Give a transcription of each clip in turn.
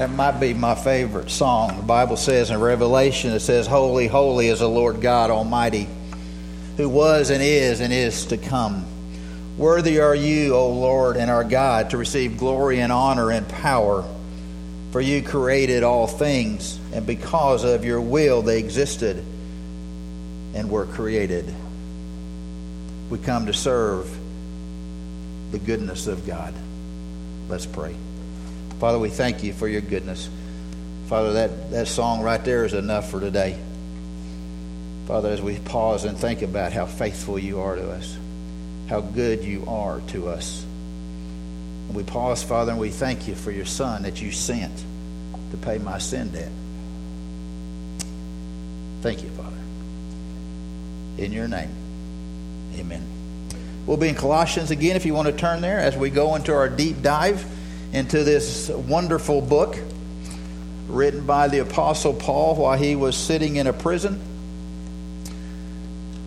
That might be my favorite song. The Bible says in Revelation, it says, Holy, holy is the Lord God Almighty, who was and is and is to come. Worthy are you, O Lord and our God, to receive glory and honor and power. For you created all things, and because of your will they existed and were created. We come to serve the goodness of God. Let's pray. Father, we thank you for your goodness. Father, that, that song right there is enough for today. Father, as we pause and think about how faithful you are to us, how good you are to us. And we pause, Father, and we thank you for your Son that you sent to pay my sin debt. Thank you, Father. In your name, amen. We'll be in Colossians again if you want to turn there as we go into our deep dive into this wonderful book written by the Apostle Paul while he was sitting in a prison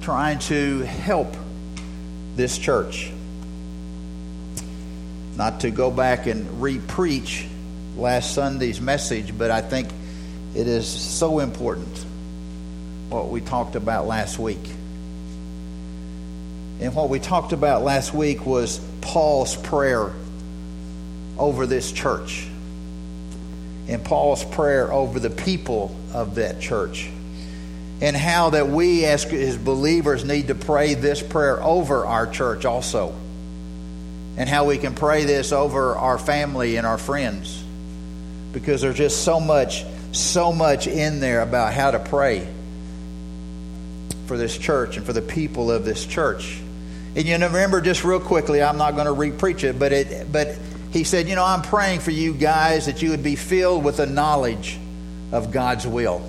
trying to help this church. Not to go back and re preach last Sunday's message, but I think it is so important what we talked about last week. And what we talked about last week was Paul's prayer over this church and Paul's prayer over the people of that church. And how that we, as his believers, need to pray this prayer over our church also. And how we can pray this over our family and our friends. Because there's just so much, so much in there about how to pray for this church and for the people of this church. And you remember just real quickly, I'm not going to re-preach it, but it, but he said, You know, I'm praying for you guys that you would be filled with the knowledge of God's will.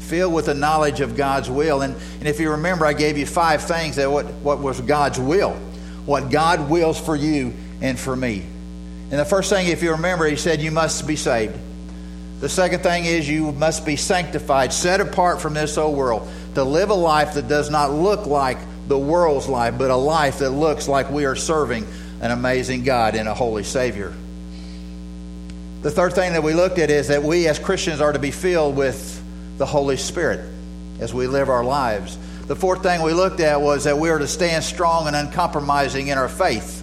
Filled with the knowledge of God's will. And, and if you remember, I gave you five things that what, what was God's will, what God wills for you and for me. And the first thing, if you remember, he said, You must be saved. The second thing is, you must be sanctified, set apart from this old world, to live a life that does not look like the world's life, but a life that looks like we are serving an amazing God and a holy Savior. The third thing that we looked at is that we as Christians are to be filled with the Holy Spirit as we live our lives. The fourth thing we looked at was that we are to stand strong and uncompromising in our faith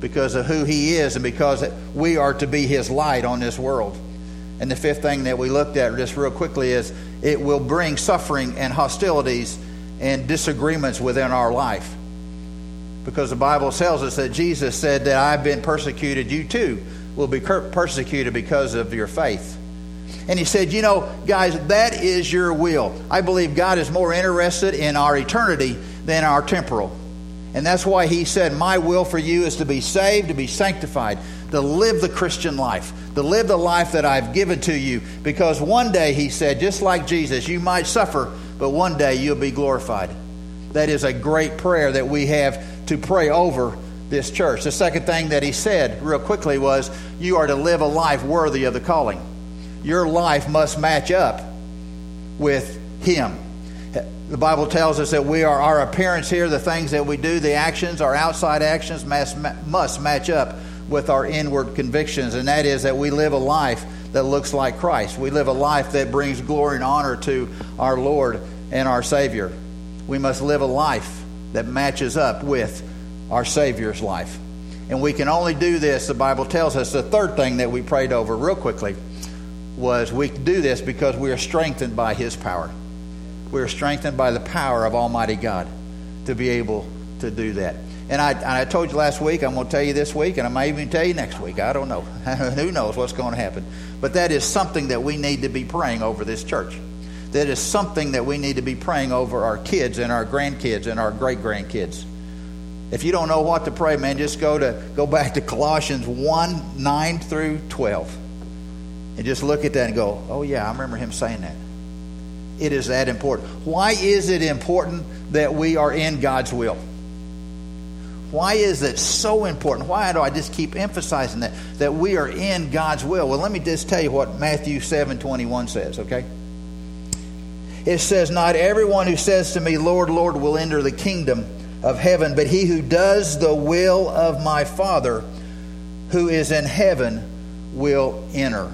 because of who He is and because we are to be His light on this world. And the fifth thing that we looked at just real quickly is it will bring suffering and hostilities and disagreements within our life because the Bible tells us that Jesus said that I've been persecuted, you too will be persecuted because of your faith. And he said, You know, guys, that is your will. I believe God is more interested in our eternity than our temporal. And that's why he said, My will for you is to be saved, to be sanctified, to live the Christian life, to live the life that I've given to you. Because one day, he said, just like Jesus, you might suffer, but one day you'll be glorified. That is a great prayer that we have to pray over this church. The second thing that he said, real quickly, was you are to live a life worthy of the calling. Your life must match up with him. The Bible tells us that we are our appearance here, the things that we do, the actions, our outside actions must, must match up with our inward convictions, and that is that we live a life that looks like Christ. We live a life that brings glory and honor to our Lord and our Savior. We must live a life that matches up with our Savior's life. And we can only do this, the Bible tells us. The third thing that we prayed over real quickly was we do this because we are strengthened by His power. We are strengthened by the power of Almighty God to be able to do that. And I, and I told you last week, I'm going to tell you this week, and I might even tell you next week. I don't know. Who knows what's going to happen? But that is something that we need to be praying over this church that is something that we need to be praying over our kids and our grandkids and our great grandkids. If you don't know what to pray, man, just go to go back to Colossians 1, 9 through 12. And just look at that and go, oh yeah, I remember him saying that. It is that important. Why is it important that we are in God's will? Why is it so important? Why do I just keep emphasizing that? That we are in God's will. Well, let me just tell you what Matthew 7 21 says, okay? It says, Not everyone who says to me, Lord, Lord, will enter the kingdom of heaven, but he who does the will of my Father who is in heaven will enter.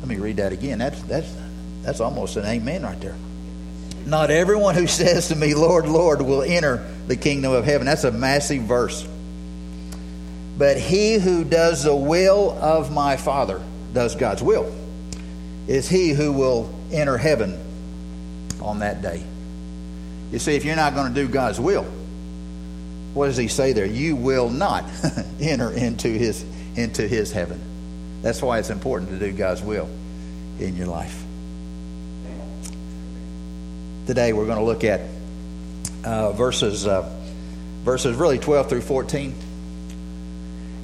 Let me read that again. That's, that's, that's almost an amen right there. Not everyone who says to me, Lord, Lord, will enter the kingdom of heaven. That's a massive verse. But he who does the will of my Father, does God's will, is he who will enter heaven on that day. You see, if you're not going to do God's will, what does he say there? You will not enter into his into his heaven. That's why it's important to do God's will in your life. Today we're going to look at uh, verses uh, verses really 12 through 14.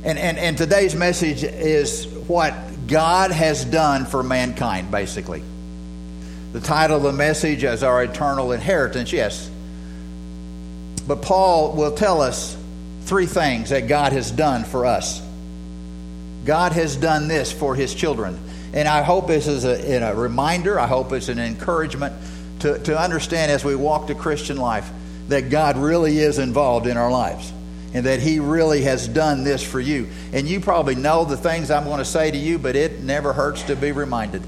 And, and, and today's message is what God has done for mankind, basically. The title of the message is Our Eternal Inheritance, yes. But Paul will tell us three things that God has done for us. God has done this for his children. And I hope this is a, a reminder, I hope it's an encouragement to, to understand as we walk the Christian life that God really is involved in our lives and that He really has done this for you. And you probably know the things I'm going to say to you, but it never hurts to be reminded.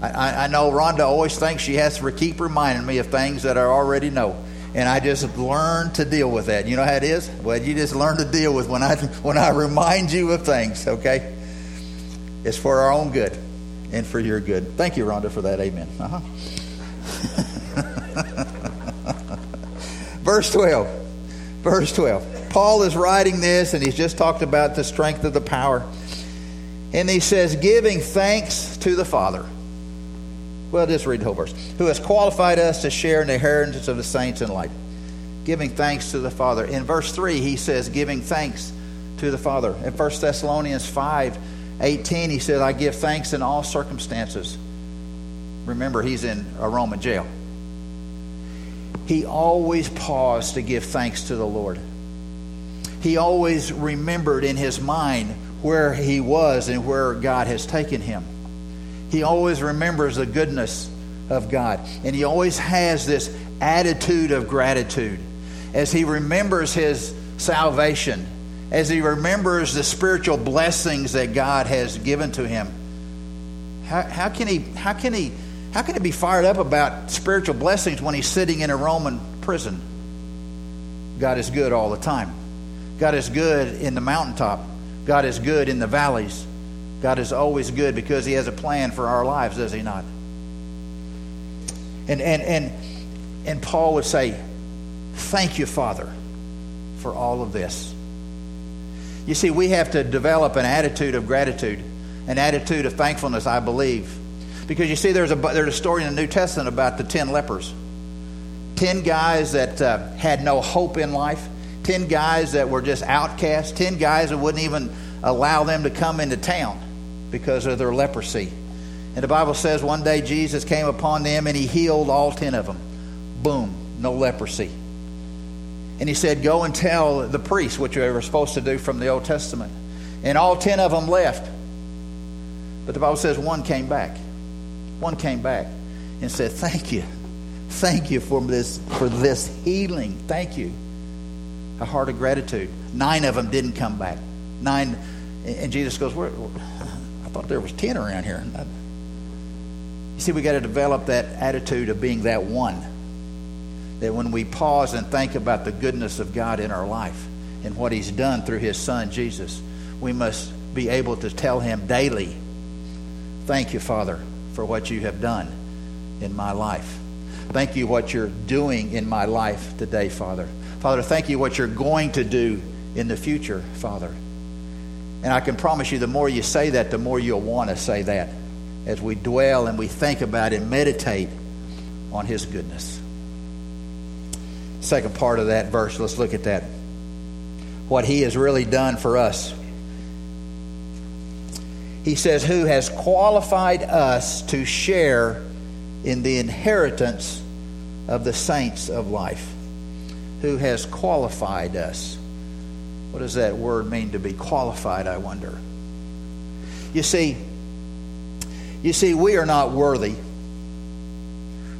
I, I know Rhonda always thinks she has to keep reminding me of things that I already know. And I just learn to deal with that. You know how it is? Well, you just learn to deal with when I when I remind you of things, okay? It's for our own good and for your good. Thank you, Rhonda, for that. Amen. Uh-huh. Verse 12. Verse 12. Paul is writing this, and he's just talked about the strength of the power. And he says, giving thanks to the Father. Well, just read the whole verse. Who has qualified us to share in the inheritance of the saints in light. Giving thanks to the Father. In verse 3, he says, giving thanks to the Father. In 1 Thessalonians 5 18, he said, I give thanks in all circumstances. Remember, he's in a Roman jail. He always paused to give thanks to the Lord he always remembered in his mind where he was and where God has taken him. He always remembers the goodness of God. And he always has this attitude of gratitude as he remembers his salvation, as he remembers the spiritual blessings that God has given to him. How, how, can he, how, can he, how can he be fired up about spiritual blessings when he's sitting in a Roman prison? God is good all the time. God is good in the mountaintop. God is good in the valleys. God is always good because He has a plan for our lives, does He not? And and and and Paul would say, Thank you, Father, for all of this. You see, we have to develop an attitude of gratitude, an attitude of thankfulness, I believe. Because you see, there's a, there's a story in the New Testament about the ten lepers. Ten guys that uh, had no hope in life 10 guys that were just outcasts, 10 guys that wouldn't even allow them to come into town because of their leprosy. And the Bible says one day Jesus came upon them and he healed all 10 of them. Boom, no leprosy. And he said, Go and tell the priests, what you were supposed to do from the Old Testament. And all 10 of them left. But the Bible says one came back. One came back and said, Thank you. Thank you for this, for this healing. Thank you a heart of gratitude. Nine of them didn't come back. Nine, and Jesus goes, Where, I thought there was ten around here. You see, we got to develop that attitude of being that one. That when we pause and think about the goodness of God in our life and what He's done through His Son, Jesus, we must be able to tell Him daily, Thank you, Father, for what you have done in my life. Thank you what you're doing in my life today, Father. Father, thank you what you're going to do in the future, Father. And I can promise you, the more you say that, the more you'll want to say that as we dwell and we think about and meditate on His goodness. Second part of that verse, let's look at that. What He has really done for us. He says, Who has qualified us to share in the inheritance of the saints of life who has qualified us. What does that word mean to be qualified, I wonder? You see, you see, we are not worthy.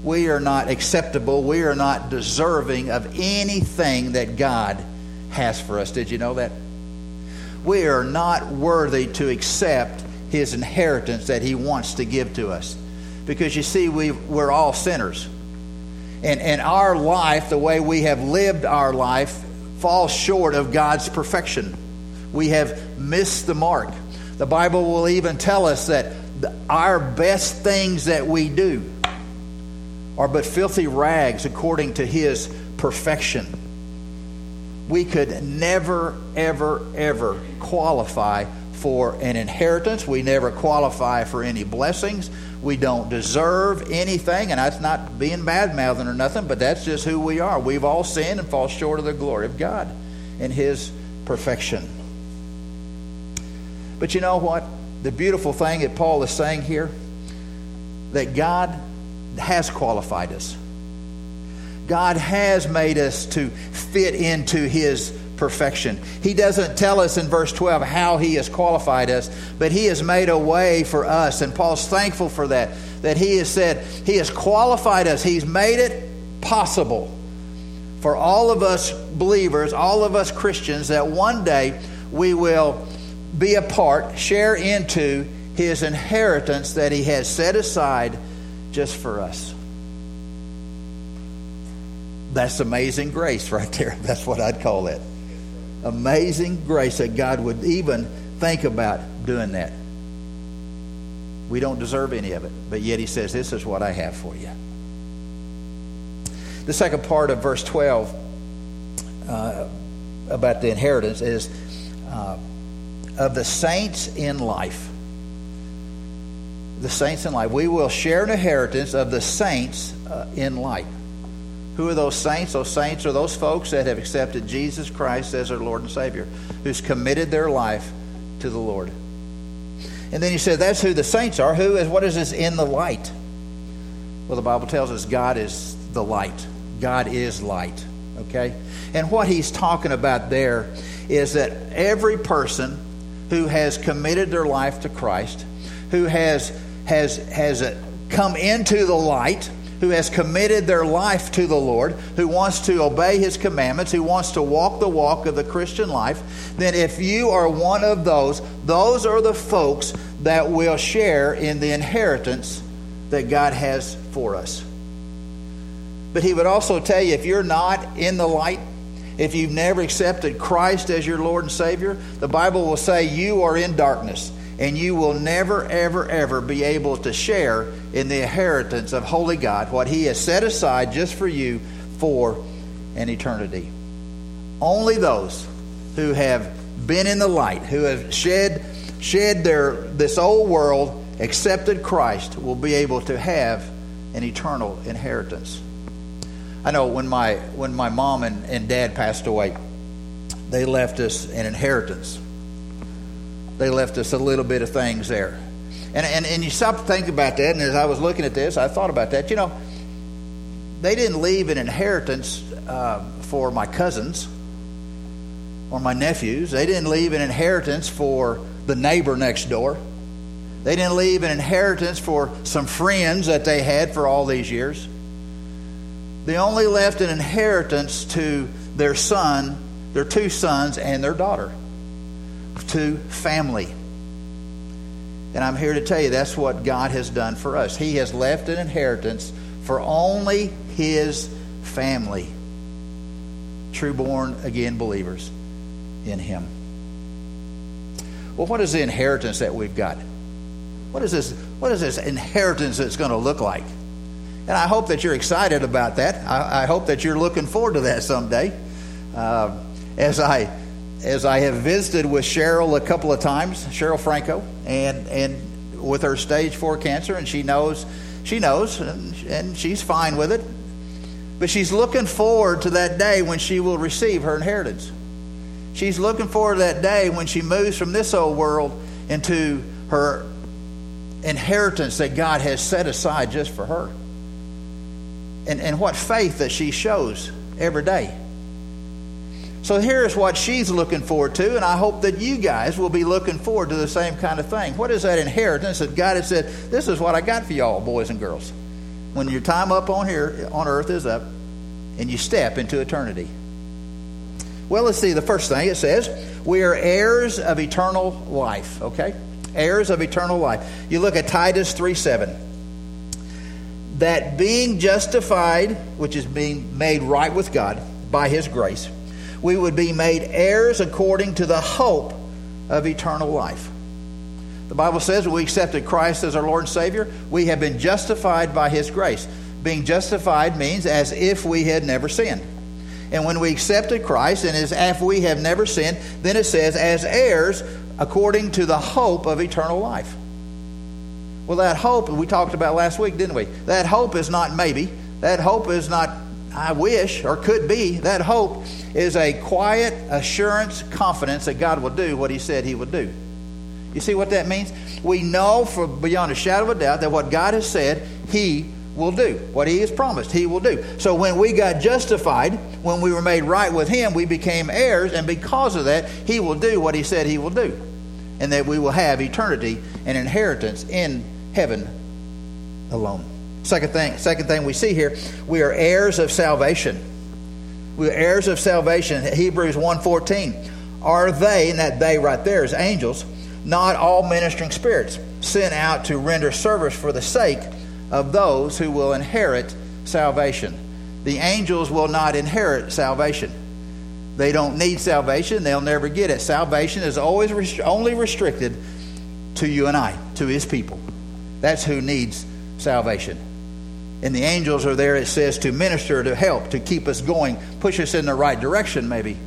We are not acceptable. We are not deserving of anything that God has for us. Did you know that? we are not worthy to accept his inheritance that he wants to give to us. Because you see, we, we're all sinners. And, and our life, the way we have lived our life, falls short of God's perfection. We have missed the mark. The Bible will even tell us that our best things that we do are but filthy rags according to His perfection. We could never, ever, ever qualify for an inheritance. We never qualify for any blessings. We don't deserve anything, and that's not being bad mouthing or nothing, but that's just who we are. We've all sinned and fall short of the glory of God and His perfection. But you know what? The beautiful thing that Paul is saying here that God has qualified us. God has made us to fit into his perfection. He doesn't tell us in verse 12 how he has qualified us, but he has made a way for us. And Paul's thankful for that, that he has said, he has qualified us, he's made it possible for all of us believers, all of us Christians, that one day we will be a part, share into his inheritance that he has set aside just for us. That's amazing grace right there. That's what I'd call it. Amazing grace that God would even think about doing that. We don't deserve any of it, but yet he says, This is what I have for you. The second part of verse 12 uh, about the inheritance is uh, of the saints in life. The saints in life. We will share an inheritance of the saints uh, in life. Who are those saints? Those saints are those folks that have accepted Jesus Christ as their Lord and Savior, who's committed their life to the Lord. And then he said, that's who the saints are. Who is, what is this in the light? Well, the Bible tells us God is the light. God is light. Okay? And what he's talking about there is that every person who has committed their life to Christ, who has, has, has come into the light, who has committed their life to the Lord, who wants to obey His commandments, who wants to walk the walk of the Christian life, then if you are one of those, those are the folks that will share in the inheritance that God has for us. But He would also tell you if you're not in the light, if you've never accepted Christ as your Lord and Savior, the Bible will say you are in darkness and you will never, ever, ever be able to share in the inheritance of Holy God, what He has set aside just for you for an eternity. Only those who have been in the light, who have shed, shed their, this old world, accepted Christ, will be able to have an eternal inheritance. I know when my when my mom and, and dad passed away, they left us an inheritance. They left us a little bit of things there. And, and, and you stop to think about that, and as I was looking at this, I thought about that. You know, they didn't leave an inheritance uh, for my cousins or my nephews. They didn't leave an inheritance for the neighbor next door. They didn't leave an inheritance for some friends that they had for all these years. They only left an inheritance to their son, their two sons, and their daughter, to family. And I'm here to tell you that's what God has done for us. He has left an inheritance for only His family, true born again believers in Him. Well, what is the inheritance that we've got? What is this, what is this inheritance that's going to look like? And I hope that you're excited about that. I, I hope that you're looking forward to that someday. Uh, as I as I have visited with Cheryl a couple of times, Cheryl Franco, and and with her stage four cancer, and she knows she knows, and, and she's fine with it. But she's looking forward to that day when she will receive her inheritance. She's looking forward to that day when she moves from this old world into her inheritance that God has set aside just for her and, and what faith that she shows every day. So here's what she's looking forward to, and I hope that you guys will be looking forward to the same kind of thing. What is that inheritance that God has said, This is what I got for y'all, boys and girls? When your time up on here on earth is up and you step into eternity. Well, let's see. The first thing it says, we are heirs of eternal life, okay? Heirs of eternal life. You look at Titus 3 7. That being justified, which is being made right with God by his grace, we would be made heirs according to the hope of eternal life. The Bible says when we accepted Christ as our Lord and Savior, we have been justified by His grace. Being justified means as if we had never sinned. And when we accepted Christ, and as if we have never sinned, then it says, as heirs according to the hope of eternal life. Well, that hope we talked about last week, didn't we? That hope is not maybe. That hope is not I wish or could be. That hope is a quiet assurance, confidence that God will do what He said He would do. You see what that means? We know for beyond a shadow of a doubt that what God has said, He will do. What He has promised, He will do. So when we got justified, when we were made right with Him, we became heirs, and because of that, He will do what He said He will do. And that we will have eternity and inheritance in heaven alone. Second thing, second thing we see here, we are heirs of salvation. We are heirs of salvation. Hebrews 1.14. Are they, and that they right there is angels, not all ministering spirits, sent out to render service for the sake of those who will inherit salvation. The angels will not inherit salvation. They don't need salvation, they'll never get it. Salvation is always rest- only restricted to you and I, to his people. That's who needs salvation. And the angels are there, it says, to minister, to help, to keep us going, push us in the right direction, maybe.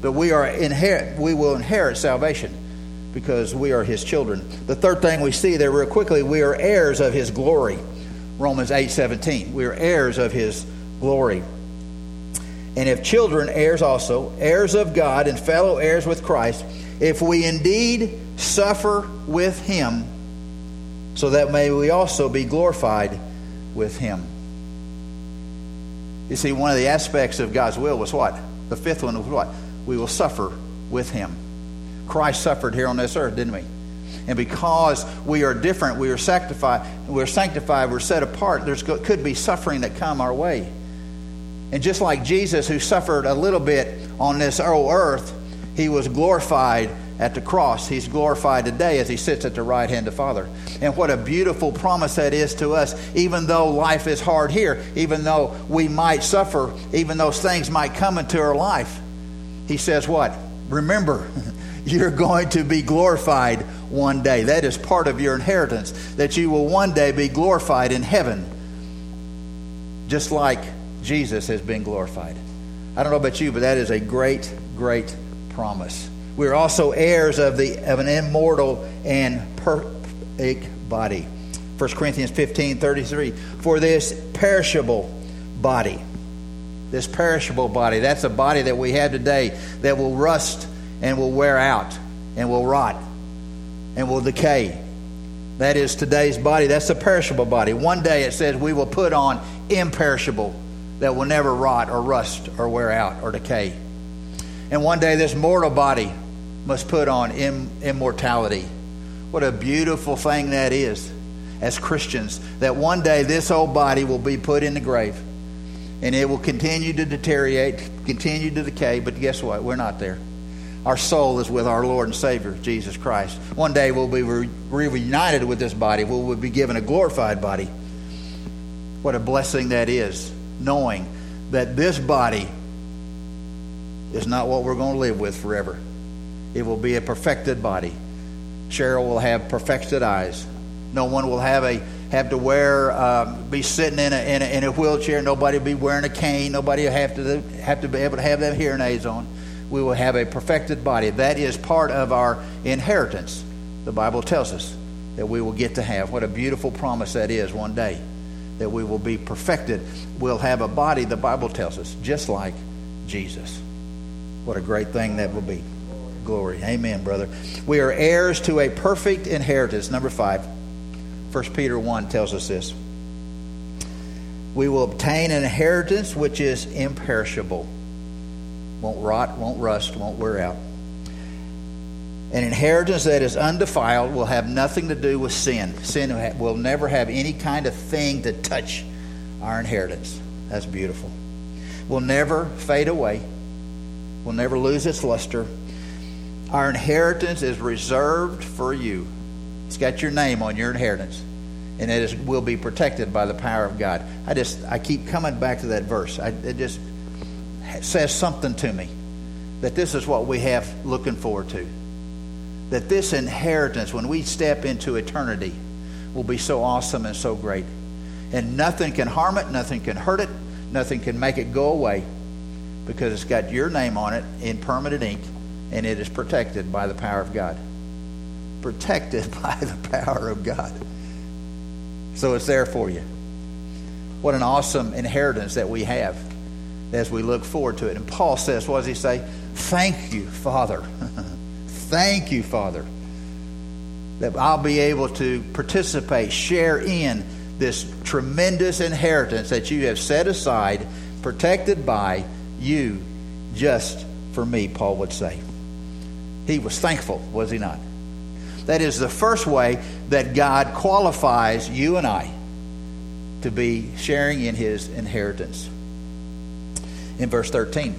But we are inherit we will inherit salvation because we are his children. The third thing we see there real quickly, we are heirs of his glory. Romans 8 17. We are heirs of his glory. And if children, heirs also, heirs of God and fellow heirs with Christ, if we indeed suffer with him, so that may we also be glorified with him. You see, one of the aspects of God's will was what? The fifth one was what? We will suffer with him. Christ suffered here on this earth, didn't we? And because we are different, we are sanctified, we're sanctified, we're set apart, there could be suffering that come our way. And just like Jesus, who suffered a little bit on this earth, he was glorified at the cross. He's glorified today as he sits at the right hand of Father. And what a beautiful promise that is to us, even though life is hard here, even though we might suffer, even those things might come into our life. He says, What? Remember, you're going to be glorified one day. That is part of your inheritance, that you will one day be glorified in heaven, just like Jesus has been glorified. I don't know about you, but that is a great, great promise. We're also heirs of, the, of an immortal and perfect body. 1 Corinthians 15 33. For this perishable body, this perishable body, that's a body that we have today that will rust and will wear out and will rot and will decay. That is today's body. That's a perishable body. One day it says we will put on imperishable that will never rot or rust or wear out or decay. And one day this mortal body must put on Im- immortality. What a beautiful thing that is as Christians, that one day this old body will be put in the grave and it will continue to deteriorate, continue to decay, but guess what? We're not there. Our soul is with our Lord and Savior, Jesus Christ. One day we'll be re- reunited with this body. We'll be given a glorified body. What a blessing that is, knowing that this body is not what we're going to live with forever. It will be a perfected body. Cheryl will have perfected eyes. No one will have a have to wear uh, be sitting in a, in a, in a wheelchair. Nobody will be wearing a cane. Nobody will have to have to be able to have that hearing aids on. We will have a perfected body. That is part of our inheritance. The Bible tells us that we will get to have. What a beautiful promise that is one day that we will be perfected. We'll have a body, the Bible tells us, just like Jesus. What a great thing that will be. Glory. Amen, brother. We are heirs to a perfect inheritance. Number five. 1 Peter 1 tells us this. We will obtain an inheritance which is imperishable, won't rot, won't rust, won't wear out. An inheritance that is undefiled will have nothing to do with sin. Sin will never have any kind of thing to touch our inheritance. That's beautiful. Will never fade away will never lose its luster. Our inheritance is reserved for you. It's got your name on your inheritance, and it is, will be protected by the power of God. I just I keep coming back to that verse. I, it just says something to me that this is what we have looking forward to. That this inheritance, when we step into eternity, will be so awesome and so great. And nothing can harm it, nothing can hurt it, nothing can make it go away because it's got your name on it in permanent ink and it is protected by the power of God. Protected by the power of God. So it's there for you. What an awesome inheritance that we have as we look forward to it. And Paul says, what does he say? Thank you, Father. Thank you, Father, that I'll be able to participate, share in this tremendous inheritance that you have set aside, protected by you, just for me, Paul would say. He was thankful, was he not? That is the first way that God qualifies you and I to be sharing in his inheritance. In verse 13,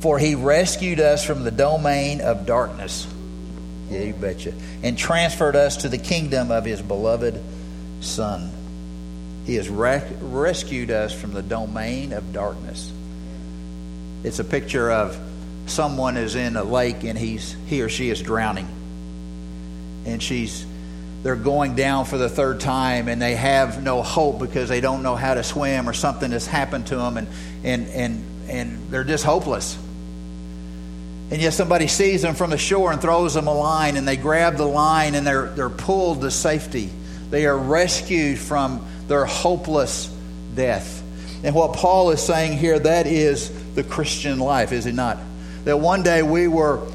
for he rescued us from the domain of darkness. Yeah, you betcha. And transferred us to the kingdom of his beloved Son. He has rescued us from the domain of darkness. It's a picture of someone is in a lake and he's he or she is drowning. And she's they're going down for the third time and they have no hope because they don't know how to swim or something has happened to them and and and and they're just hopeless. And yet somebody sees them from the shore and throws them a line, and they grab the line and they're, they're pulled to safety. They are rescued from their hopeless death. And what Paul is saying here, that is the Christian life, is it not? That one day we were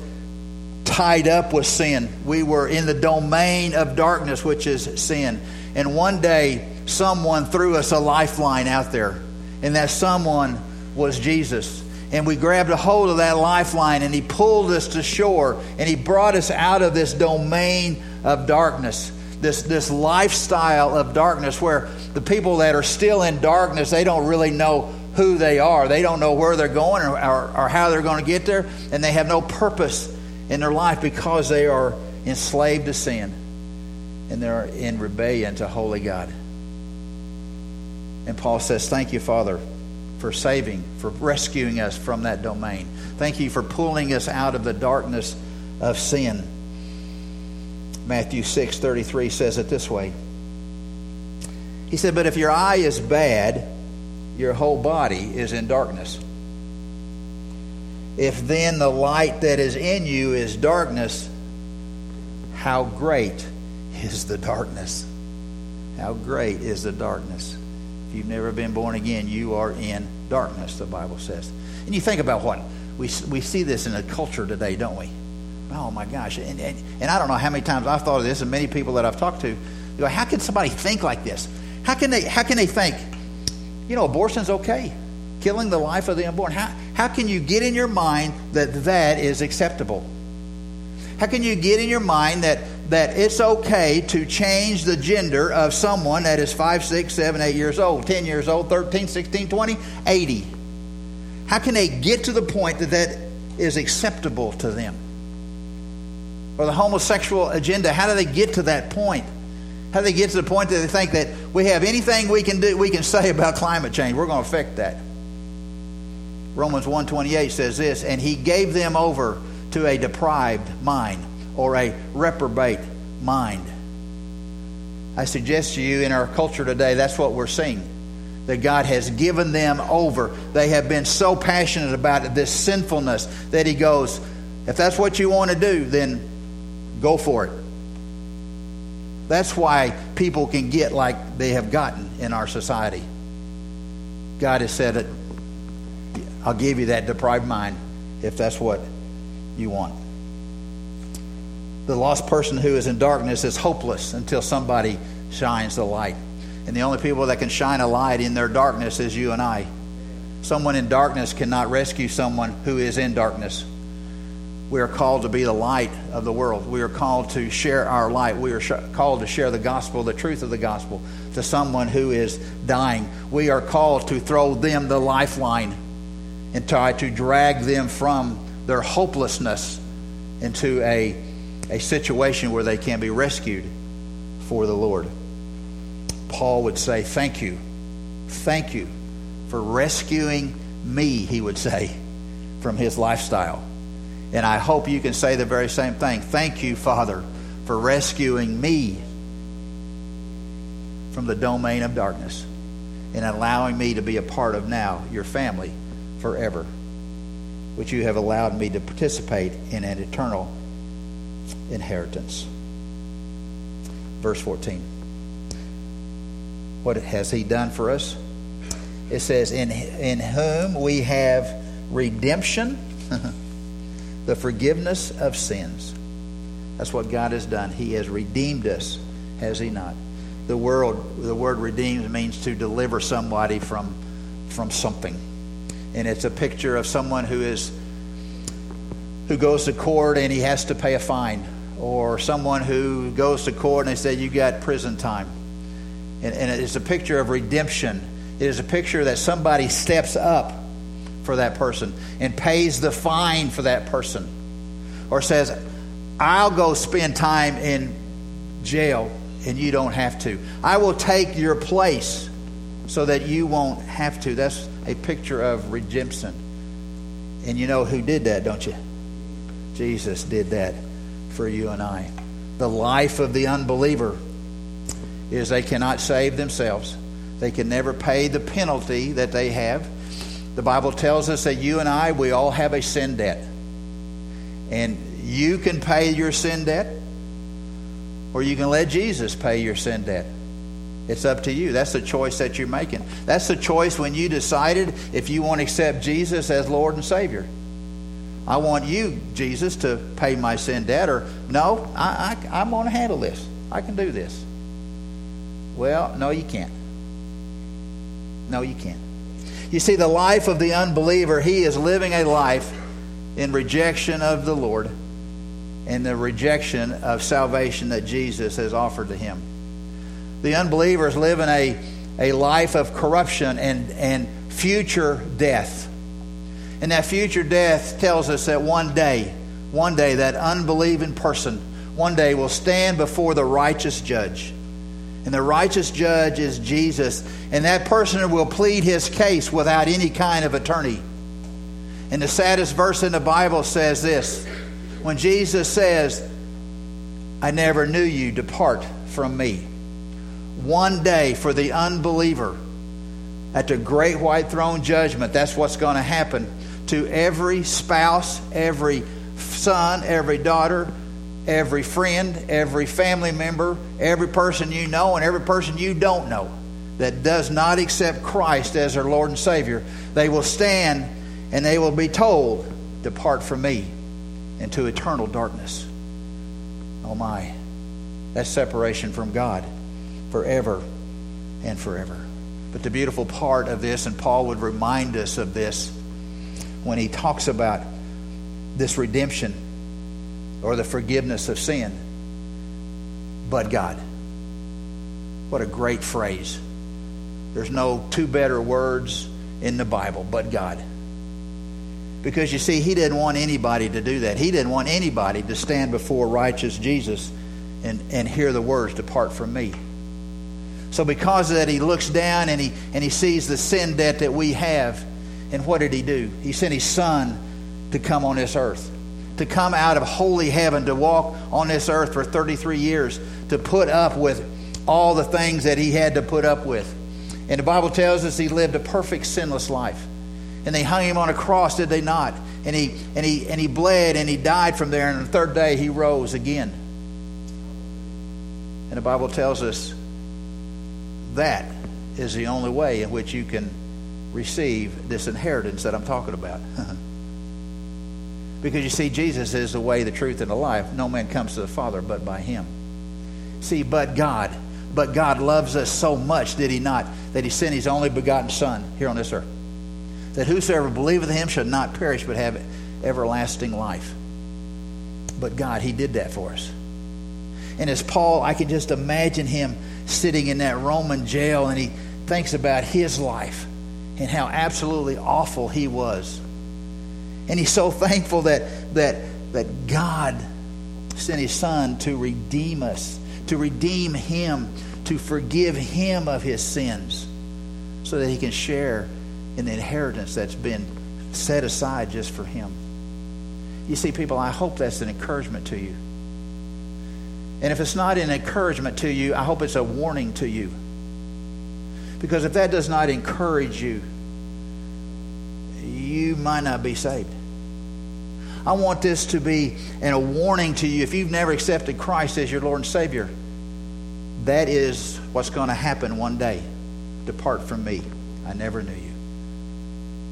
tied up with sin. We were in the domain of darkness, which is sin. And one day someone threw us a lifeline out there, and that someone was Jesus and we grabbed a hold of that lifeline and he pulled us to shore and he brought us out of this domain of darkness this this lifestyle of darkness where the people that are still in darkness they don't really know who they are they don't know where they're going or, or, or how they're going to get there and they have no purpose in their life because they are enslaved to sin and they're in rebellion to holy god and paul says thank you father for saving, for rescuing us from that domain. Thank you for pulling us out of the darkness of sin. Matthew 6 33 says it this way He said, But if your eye is bad, your whole body is in darkness. If then the light that is in you is darkness, how great is the darkness? How great is the darkness? If you've never been born again, you are in darkness, the Bible says. And you think about what? We, we see this in the culture today, don't we? Oh my gosh. And, and, and I don't know how many times I've thought of this, and many people that I've talked to go, how can somebody think like this? How can they, how can they think, you know, abortion's okay? Killing the life of the unborn. How, how can you get in your mind that that is acceptable? How can you get in your mind that that it's okay to change the gender of someone that is 5, 6, 7, 8 years old, 10 years old, 13, 16, 20, 80. How can they get to the point that that is acceptable to them? Or the homosexual agenda, how do they get to that point? How do they get to the point that they think that we have anything we can do, we can say about climate change, we're going to affect that? Romans 128 says this, and he gave them over to a deprived mind or a reprobate mind. I suggest to you in our culture today, that's what we're seeing. That God has given them over. They have been so passionate about this sinfulness, that He goes, if that's what you want to do, then go for it. That's why people can get like they have gotten in our society. God has said. I'll give you that deprived mind if that's what you want the lost person who is in darkness is hopeless until somebody shines the light. And the only people that can shine a light in their darkness is you and I. Someone in darkness cannot rescue someone who is in darkness. We are called to be the light of the world. We are called to share our light. We are sh- called to share the gospel, the truth of the gospel, to someone who is dying. We are called to throw them the lifeline and try to drag them from their hopelessness into a, a situation where they can be rescued for the Lord. Paul would say, Thank you. Thank you for rescuing me, he would say, from his lifestyle. And I hope you can say the very same thing. Thank you, Father, for rescuing me from the domain of darkness and allowing me to be a part of now your family forever, which you have allowed me to participate in an eternal inheritance. Verse 14. What has he done for us? It says, In, in whom we have redemption, the forgiveness of sins. That's what God has done. He has redeemed us, has He not? The word, the word redeemed means to deliver somebody from, from something. And it's a picture of someone who is who goes to court and he has to pay a fine, or someone who goes to court and they say you got prison time. And, and it's a picture of redemption. It is a picture that somebody steps up for that person and pays the fine for that person, or says, I'll go spend time in jail and you don't have to. I will take your place so that you won't have to. That's a picture of redemption. And you know who did that, don't you? Jesus did that for you and I. The life of the unbeliever is they cannot save themselves. They can never pay the penalty that they have. The Bible tells us that you and I, we all have a sin debt. And you can pay your sin debt, or you can let Jesus pay your sin debt. It's up to you. That's the choice that you're making. That's the choice when you decided if you want to accept Jesus as Lord and Savior. I want you, Jesus, to pay my sin debt, or no, I, I, I'm going to handle this. I can do this. Well, no, you can't. No, you can't. You see, the life of the unbeliever, he is living a life in rejection of the Lord and the rejection of salvation that Jesus has offered to him. The unbelievers live in a, a life of corruption and, and future death. And that future death tells us that one day, one day, that unbelieving person, one day will stand before the righteous judge. And the righteous judge is Jesus. And that person will plead his case without any kind of attorney. And the saddest verse in the Bible says this when Jesus says, I never knew you, depart from me. One day for the unbeliever, at the great white throne judgment, that's what's going to happen to every spouse, every son, every daughter, every friend, every family member, every person you know, and every person you don't know that does not accept Christ as their Lord and Savior. They will stand and they will be told, Depart from me into eternal darkness. Oh my, that's separation from God forever and forever. But the beautiful part of this, and Paul would remind us of this when he talks about this redemption or the forgiveness of sin, but God. What a great phrase. There's no two better words in the Bible, but God. Because you see, he didn't want anybody to do that. He didn't want anybody to stand before righteous Jesus and, and hear the words, Depart from me. So, because of that, he looks down and he, and he sees the sin debt that we have. And what did he do? He sent his son to come on this earth, to come out of holy heaven, to walk on this earth for 33 years, to put up with all the things that he had to put up with. And the Bible tells us he lived a perfect, sinless life and they hung him on a cross, did they not? And he and he and he bled and he died from there, and on the third day he rose again. And the Bible tells us that is the only way in which you can receive this inheritance that I'm talking about. because you see, Jesus is the way, the truth, and the life. No man comes to the Father but by him. See, but God, but God loves us so much, did he not, that he sent his only begotten Son here on this earth that whosoever believeth in him should not perish but have everlasting life. But God, he did that for us. And as Paul, I can just imagine him sitting in that Roman jail and he thinks about his life. and how absolutely awful he was. And he's so thankful that, that, that God sent his son to redeem us, to redeem him, to forgive him of his sins, so that he can share in the inheritance that's been set aside just for him. You see, people, I hope that's an encouragement to you. And if it's not an encouragement to you, I hope it's a warning to you. Because if that does not encourage you, you might not be saved. I want this to be and a warning to you if you've never accepted Christ as your Lord and Savior. That is what's going to happen one day. Depart from me. I never knew you.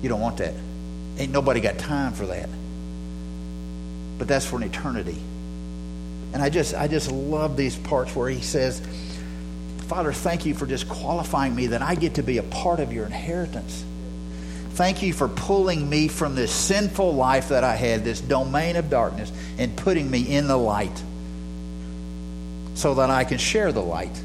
You don't want that. Ain't nobody got time for that. But that's for an eternity. And I just I just love these parts where he says, Father, thank you for just qualifying me that I get to be a part of your inheritance. Thank you for pulling me from this sinful life that I had, this domain of darkness, and putting me in the light so that I can share the light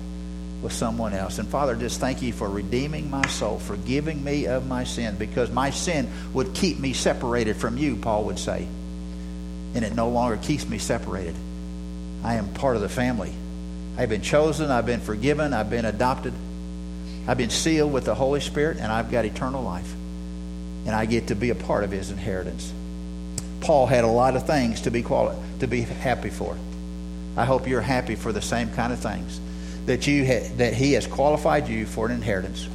with someone else. And Father, just thank you for redeeming my soul, forgiving me of my sin, because my sin would keep me separated from you, Paul would say. And it no longer keeps me separated. I am part of the family. I've been chosen, I've been forgiven, I've been adopted, I've been sealed with the Holy Spirit, and I've got eternal life and I get to be a part of his inheritance. Paul had a lot of things to be quali- to be happy for. I hope you're happy for the same kind of things that you ha- that he has qualified you for an inheritance.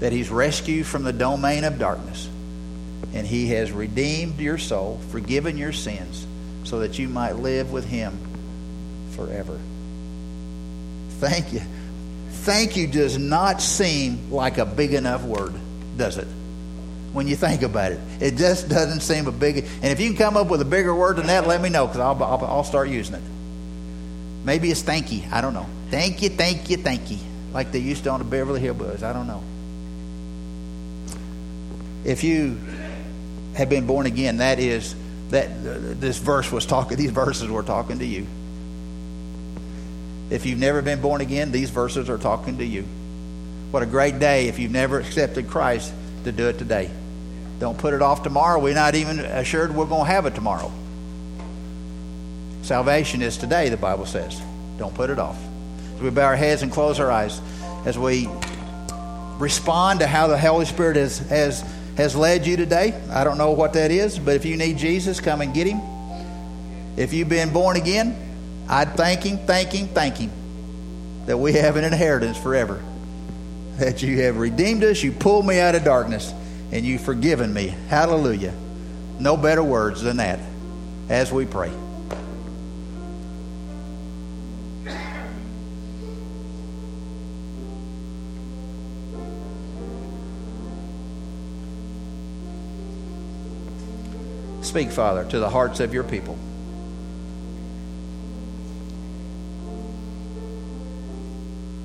That he's rescued from the domain of darkness and he has redeemed your soul, forgiven your sins so that you might live with him forever. Thank you. Thank you does not seem like a big enough word, does it? When you think about it. It just doesn't seem a big. And if you can come up with a bigger word than that, let me know because I'll, I'll, I'll, start using it. Maybe it's thank you. I don't know. Thank you, thank you, thank you. Like they used to on the Beverly Hillbillies. I don't know. If you have been born again, that is that this verse was talking. These verses were talking to you. If you've never been born again, these verses are talking to you. What a great day if you've never accepted Christ to do it today. Don't put it off tomorrow. We're not even assured we're going to have it tomorrow. Salvation is today, the Bible says. Don't put it off. We bow our heads and close our eyes, as we respond to how the Holy Spirit has, has, has led you today, I don't know what that is, but if you need Jesus, come and get him. If you've been born again, I'd thank him, thank him, thank him that we have an inheritance forever. That you have redeemed us, you pulled me out of darkness and you've forgiven me. Hallelujah. No better words than that as we pray. Speak, Father, to the hearts of your people.